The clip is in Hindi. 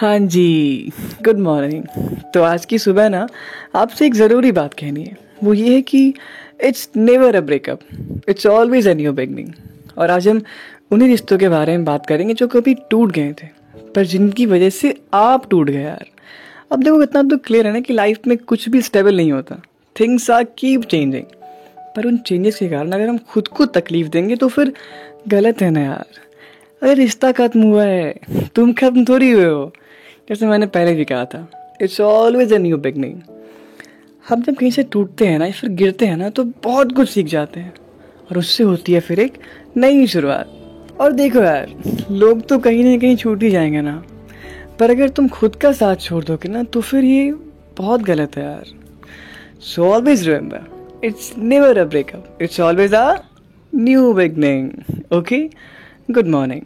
हाँ जी गुड मॉर्निंग तो आज की सुबह ना, आपसे एक ज़रूरी बात कहनी है। वो ये है कि it's never a breakup it's always a new beginning और आज हम उन्हीं रिश्तों के बारे में बात करेंगे जो कभी टूट गए थे। पर जिनकी वजह से आप टूट गए यार। अब देखो, इतना तो क्लियर है ना कि लाइफ में कुछ भी स्टेबल नहीं होता। थिंग्स आर कीप चेंजिंग पर उन चेंजेस के कारण अगर हम खुद को तकलीफ़ देंगे तो फिर गलत है ना यार। अरे, रिश्ता खत्म हुआ है। तुम खत्म थोड़ी हुए हो। जैसे मैंने पहले भी कहा था। It's always a new beginning हम जब कहीं से टूटते हैं ना या फिर गिरते हैं ना तो बहुत कुछ सीख जाते हैं। और उससे होती है फिर एक नई शुरुआत। और देखो यार, लोग तो कहीं ना कहीं छूट ही जाएँगे ना। पर अगर तुम खुद का साथ छोड़ दोगे ना तो फिर ये बहुत गलत है यार। So always remember it's never a breakup it's always a new beginning okay good morning.